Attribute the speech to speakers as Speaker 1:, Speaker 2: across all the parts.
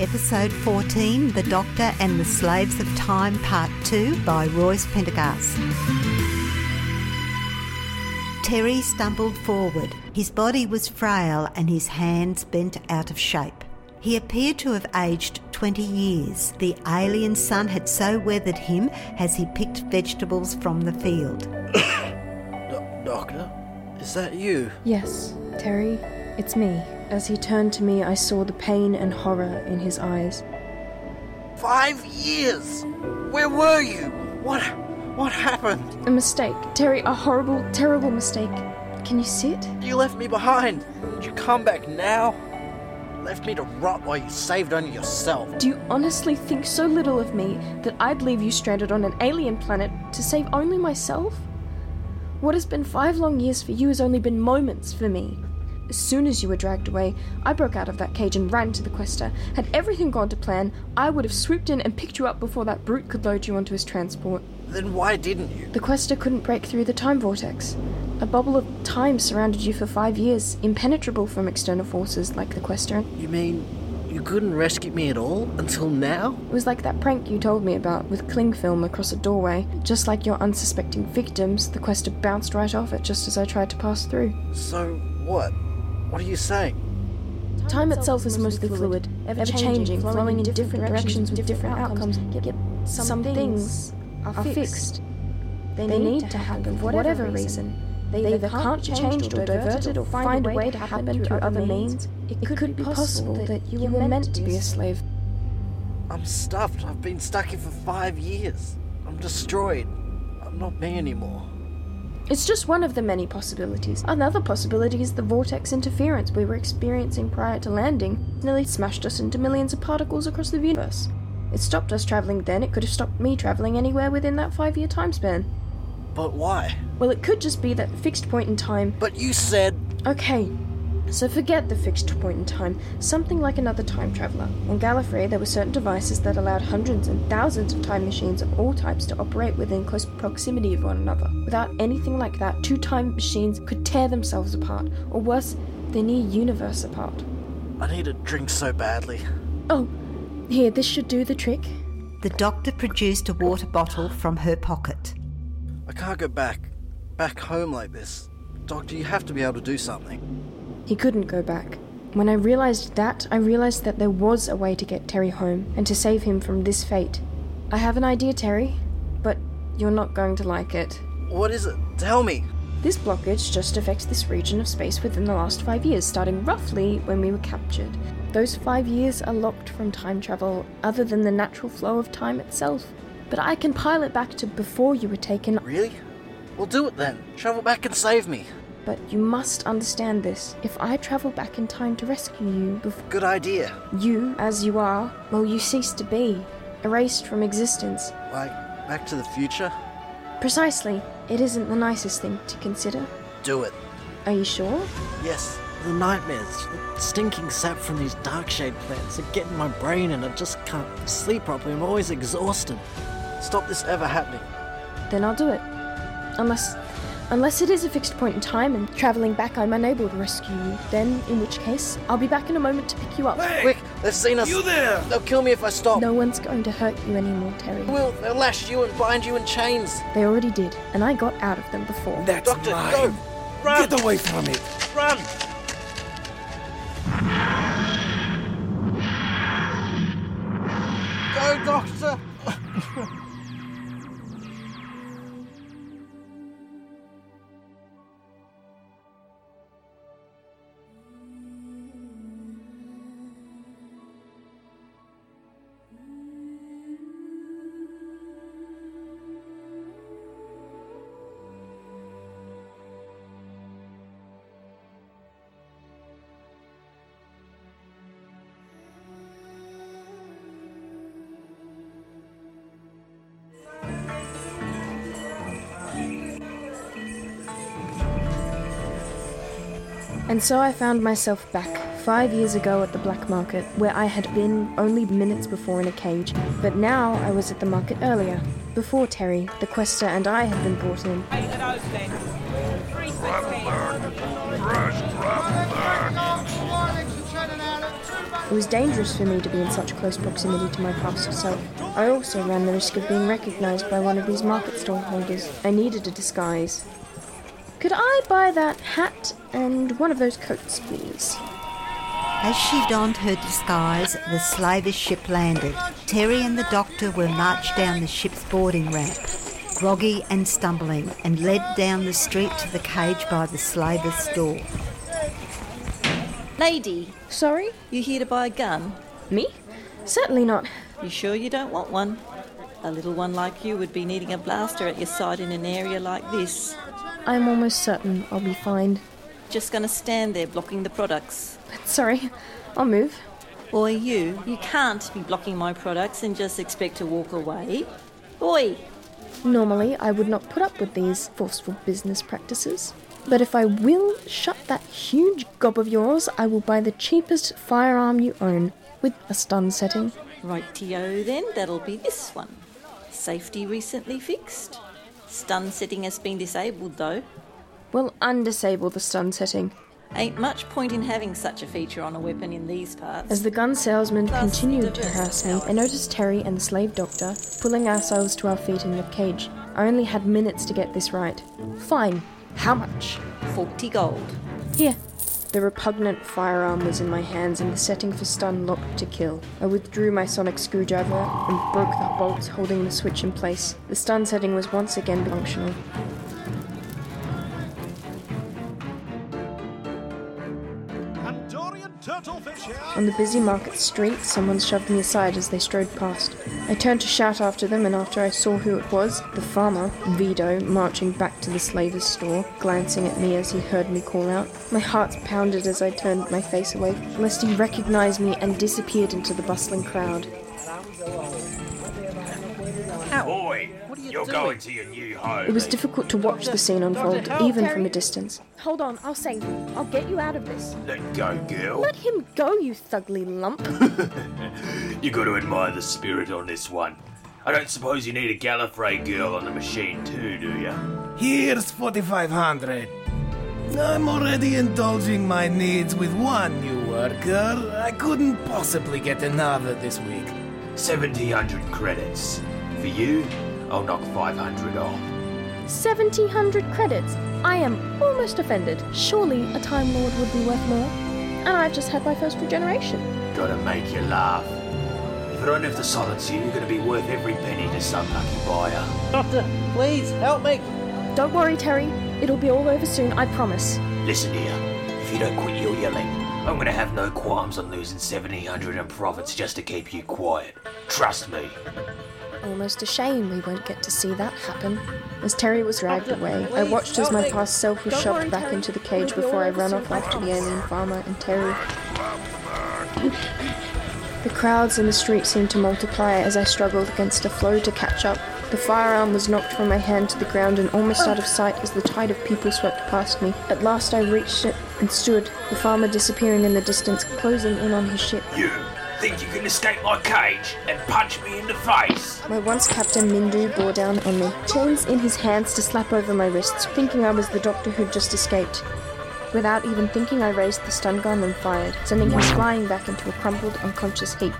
Speaker 1: Episode 14 The Doctor and the Slaves of Time, Part 2 by Royce Pendergast. Terry stumbled forward. His body was frail and his hands bent out of shape. He appeared to have aged 20 years. The alien sun had so weathered him as he picked vegetables from the field.
Speaker 2: Do- doctor, is that you?
Speaker 3: Yes, Terry, it's me. As he turned to me, I saw the pain and horror in his eyes.
Speaker 2: Five years! Where were you? What what happened?
Speaker 3: A mistake. Terry, a horrible, terrible mistake. Can you sit?
Speaker 2: You left me behind. Did you come back now? Left me to rot while you saved only yourself.
Speaker 3: Do you honestly think so little of me that I'd leave you stranded on an alien planet to save only myself? What has been five long years for you has only been moments for me. As soon as you were dragged away, I broke out of that cage and ran to the Quester. Had everything gone to plan, I would have swooped in and picked you up before that brute could load you onto his transport.
Speaker 2: Then why didn't you?
Speaker 3: The Quester couldn't break through the time vortex. A bubble of time surrounded you for five years, impenetrable from external forces like the Quester.
Speaker 2: You mean you couldn't rescue me at all until now?
Speaker 3: It was like that prank you told me about with cling film across a doorway. Just like your unsuspecting victims, the Quester bounced right off it just as I tried to pass through.
Speaker 2: So what? What are you saying?
Speaker 3: Time itself is mostly fluid, ever changing, flowing in different directions with different outcomes. Yet some things are fixed. They need to happen for whatever reason. They either can't be changed or diverted or find a way to happen through other means. It could be possible that you were meant to be a slave.
Speaker 2: I'm stuffed. I've been stuck here for five years. I'm destroyed. I'm not me anymore.
Speaker 3: It's just one of the many possibilities. Another possibility is the vortex interference we were experiencing prior to landing nearly smashed us into millions of particles across the universe. It stopped us traveling then, it could have stopped me traveling anywhere within that five year time span.
Speaker 2: But why?
Speaker 3: Well, it could just be that fixed point in time.
Speaker 2: But you said
Speaker 3: Okay, so forget the fixed point in time. Something like another time traveler. On Gallifrey, there were certain devices that allowed hundreds and thousands of time machines of all types to operate within close proximity of one another. Without anything like that, two time machines could tear themselves apart, or worse, the near universe apart.
Speaker 2: I need a drink so badly.
Speaker 3: Oh, here, this should do the trick.
Speaker 1: The doctor produced a water bottle from her pocket.
Speaker 2: I can't go back. Back home like this. Doctor, you have to be able to do something.
Speaker 3: He couldn't go back. When I realized that, I realized that there was a way to get Terry home and to save him from this fate. I have an idea, Terry, but you're not going to like it.
Speaker 2: What is it? Tell me.
Speaker 3: This blockage just affects this region of space within the last five years, starting roughly when we were captured. Those five years are locked from time travel, other than the natural flow of time itself. But I can pile it back to before you were taken.
Speaker 2: Really? Well, do it then. Travel back and save me.
Speaker 3: But you must understand this. If I travel back in time to rescue you, before
Speaker 2: Good idea.
Speaker 3: you, as you are, well, you cease to be, erased from existence.
Speaker 2: Like, Back to the Future?
Speaker 3: Precisely. It isn't the nicest thing to consider.
Speaker 2: Do it.
Speaker 3: Are you sure?
Speaker 2: Yes. The nightmares, the stinking sap from these darkshade plants are getting my brain and I just can't sleep properly. I'm always exhausted. Stop this ever happening.
Speaker 3: Then I'll do it. Unless. Unless it is a fixed point in time and travelling back I'm unable to rescue you, then, in which case, I'll be back in a moment to pick you up. Hey!
Speaker 2: Quick, they've seen us.
Speaker 4: You there?
Speaker 2: They'll kill me if I stop.
Speaker 3: No one's going to hurt you anymore, Terry.
Speaker 2: Will, they'll lash you and bind you in chains.
Speaker 3: They already did, and I got out of them before.
Speaker 4: That's
Speaker 2: Doctor,
Speaker 4: mine.
Speaker 2: go! Run!
Speaker 4: Get away from it.
Speaker 2: Run!
Speaker 3: And so I found myself back five years ago at the black market, where I had been only minutes before in a cage. But now I was at the market earlier, before Terry, the quester, and I had been brought in. It was dangerous for me to be in such close proximity to my past self. I also ran the risk of being recognized by one of these market stall holders. I needed a disguise. Could I buy that hat and one of those coats, please?
Speaker 1: As she donned her disguise, the slaver's ship landed. Terry and the doctor were marched down the ship's boarding ramp, groggy and stumbling, and led down the street to the cage by the slaver's door.
Speaker 4: Lady,
Speaker 3: Sorry?
Speaker 4: you here to buy a gun?
Speaker 3: Me? Certainly not.
Speaker 4: You sure you don't want one? A little one like you would be needing a blaster at your side in an area like this.
Speaker 3: I'm almost certain I'll be fine.
Speaker 4: Just gonna stand there blocking the products.
Speaker 3: Sorry, I'll move.
Speaker 4: Boy, you, you can't be blocking my products and just expect to walk away. Boy,
Speaker 3: Normally, I would not put up with these forceful business practices. But if I will shut that huge gob of yours, I will buy the cheapest firearm you own with a stun setting.
Speaker 4: Right, Rightio then, that'll be this one. Safety recently fixed. Stun setting has been disabled though.
Speaker 3: We'll undisable the stun setting.
Speaker 4: Ain't much point in having such a feature on a weapon in these parts.
Speaker 3: As the gun salesman
Speaker 4: Plus
Speaker 3: continued to harass me, I noticed Terry and the slave doctor pulling ourselves to our feet in the cage. I only had minutes to get this right. Fine. How much?
Speaker 4: 40 gold.
Speaker 3: Here. The repugnant firearm was in my hands and the setting for stun locked to kill. I withdrew my sonic screwdriver and broke the bolts holding the switch in place. The stun setting was once again functional. On the busy market street, someone shoved me aside as they strode past. I turned to shout after them, and after I saw who it was, the farmer, Veedoo, marching back to the slaver's store, glancing at me as he heard me call out. My heart pounded as I turned my face away, lest he recognize me and disappeared into the bustling crowd.
Speaker 5: Boy, you're going to your new home.
Speaker 3: It was difficult to watch the scene unfold,
Speaker 4: help,
Speaker 3: even
Speaker 4: Terry.
Speaker 3: from a distance. Hold on, I'll save you. I'll get you out of this.
Speaker 5: Let go, girl.
Speaker 3: Let him go, you thugly lump.
Speaker 5: You got to admire the spirit on this one. I don't suppose you need a Gallifrey girl on the machine too, do you?
Speaker 6: Here's 4500. I'm already indulging my needs with one new worker. I couldn't possibly get another this week.
Speaker 5: 1700 credits. For you, I'll knock 500 off.
Speaker 3: 1700 credits. I am almost offended. Surely a Time Lord would be worth more. And I've just had my first regeneration.
Speaker 5: Gotta make you laugh. If I don't have to silence you, you're gonna be worth every penny to some lucky buyer.
Speaker 2: Doctor, please help me.
Speaker 3: Don't worry, Terry. It'll be all over soon, I promise.
Speaker 5: Listen here, if you don't quit your yelling, I'm gonna have no qualms on losing 1700 in profits just to keep you quiet. Trust me.
Speaker 3: Almost a shame we won't get to see that happen. As Terry was dragged away, I watched as my past self was shoved
Speaker 2: worry,
Speaker 3: back
Speaker 2: Terry.
Speaker 3: into the cage
Speaker 2: It'll
Speaker 3: before I ran off after the alien farmer and Terry. The crowds in the street seemed to multiply as I struggled against a flow to catch up. The firearm was knocked from my hand to the ground and almost out of sight as the tide of people swept past me. At last I reached it and stood, the farmer disappearing in the distance, closing in on his ship.
Speaker 5: You think you can escape my cage and punch me in the face?
Speaker 3: My once captain Mindu bore down on me, chains in his hands to slap over my wrists, thinking I was the doctor who'd just escaped. Without even thinking, I raised the stun gun and fired, sending him flying back into a crumpled, unconscious heap.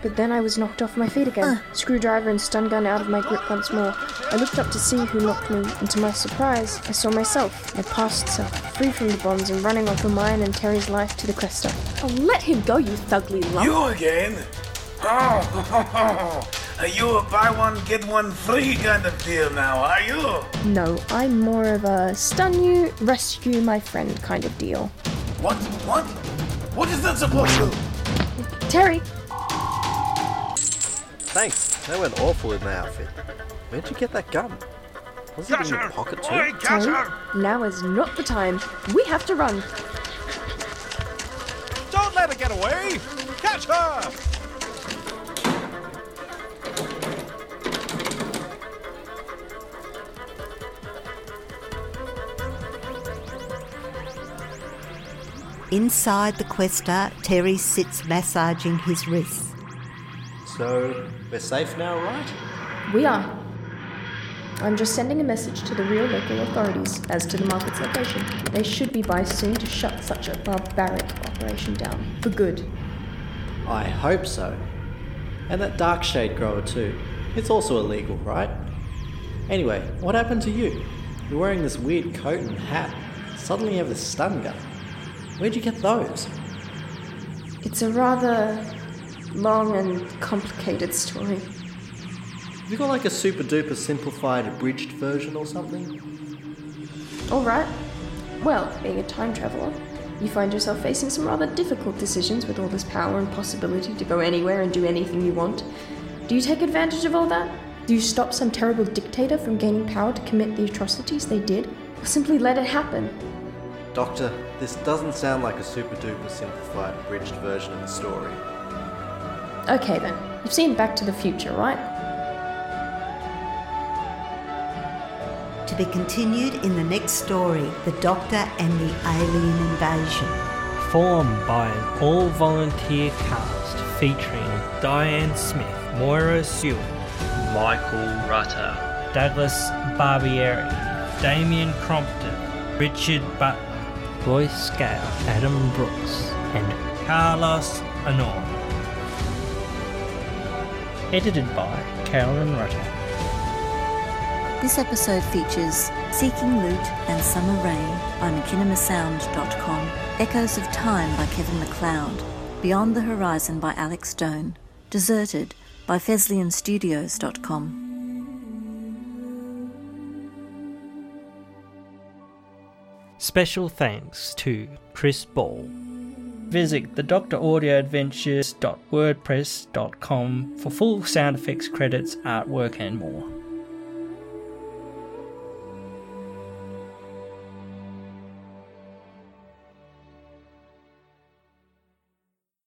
Speaker 3: But then I was knocked off my feet again, ah. screwdriver and stun gun out of my grip once more. I looked up to see who knocked me, and to my surprise, I saw myself, my past self, free from the bonds and running off for mine and Terry's life to the Quester. Oh, let him go, you thugly lump!
Speaker 6: You again? Oh, are you a buy one, get one free kind of deal now, are you?
Speaker 3: No, I'm more of a stun you, rescue my friend kind of deal.
Speaker 6: What? What? What is that supposed to?
Speaker 3: Terry,
Speaker 2: Thanks. That went awful in my outfit. Where'd you get that gun? Was it in your pocket too?
Speaker 3: Terry, now is not the time. We have to run.
Speaker 7: Don't let her get away. Catch her.
Speaker 1: Inside the Quester, Terry sits massaging his wrists.
Speaker 2: So, we're safe now, right?
Speaker 3: We are. I'm just sending a message to the real local authorities as to the market's location. They should be by soon to shut such a barbaric operation down. For good.
Speaker 2: I hope so. And that darkshade grower too. It's also illegal, right? Anyway, what happened to you? You're wearing this weird coat and hat. Suddenly you have this stun gun. Where'd you get those?
Speaker 3: It's a rather long and complicated story.
Speaker 2: Have you got like a super duper simplified abridged version or something?
Speaker 3: Alright. Well, being a time traveler, you find yourself facing some rather difficult decisions with all this power and possibility to go anywhere and do anything you want. Do you take advantage of all that? Do you stop some terrible dictator from gaining power to commit the atrocities they did? Or simply let it happen?
Speaker 2: Doctor, this doesn't sound like a super duper simplified abridged version of the story.
Speaker 3: Okay then, you've seen Back to the Future, right?
Speaker 1: To be continued in the next story The Doctor and the Alien Invasion.
Speaker 8: Formed by an all volunteer cast featuring Diane Smith, Moira Sewell, Michael Rutter, Douglas Barbieri, Damien Crompton, Richard Butler, Royce Scale, Adam Brooks, and Carlos Honor. Edited by Carolyn Rutter.
Speaker 9: This episode features Seeking Loot and Summer Rain by MachinimaSound.com, Echoes of Time by Kevin MacLeod, Beyond the Horizon by Alex Stone, Deserted by FesliyanStudios.com.
Speaker 8: Special thanks to Chris Ball. Visit the DoctorAudioAdventures.wordpress.com for full sound effects, credits, artwork, and more.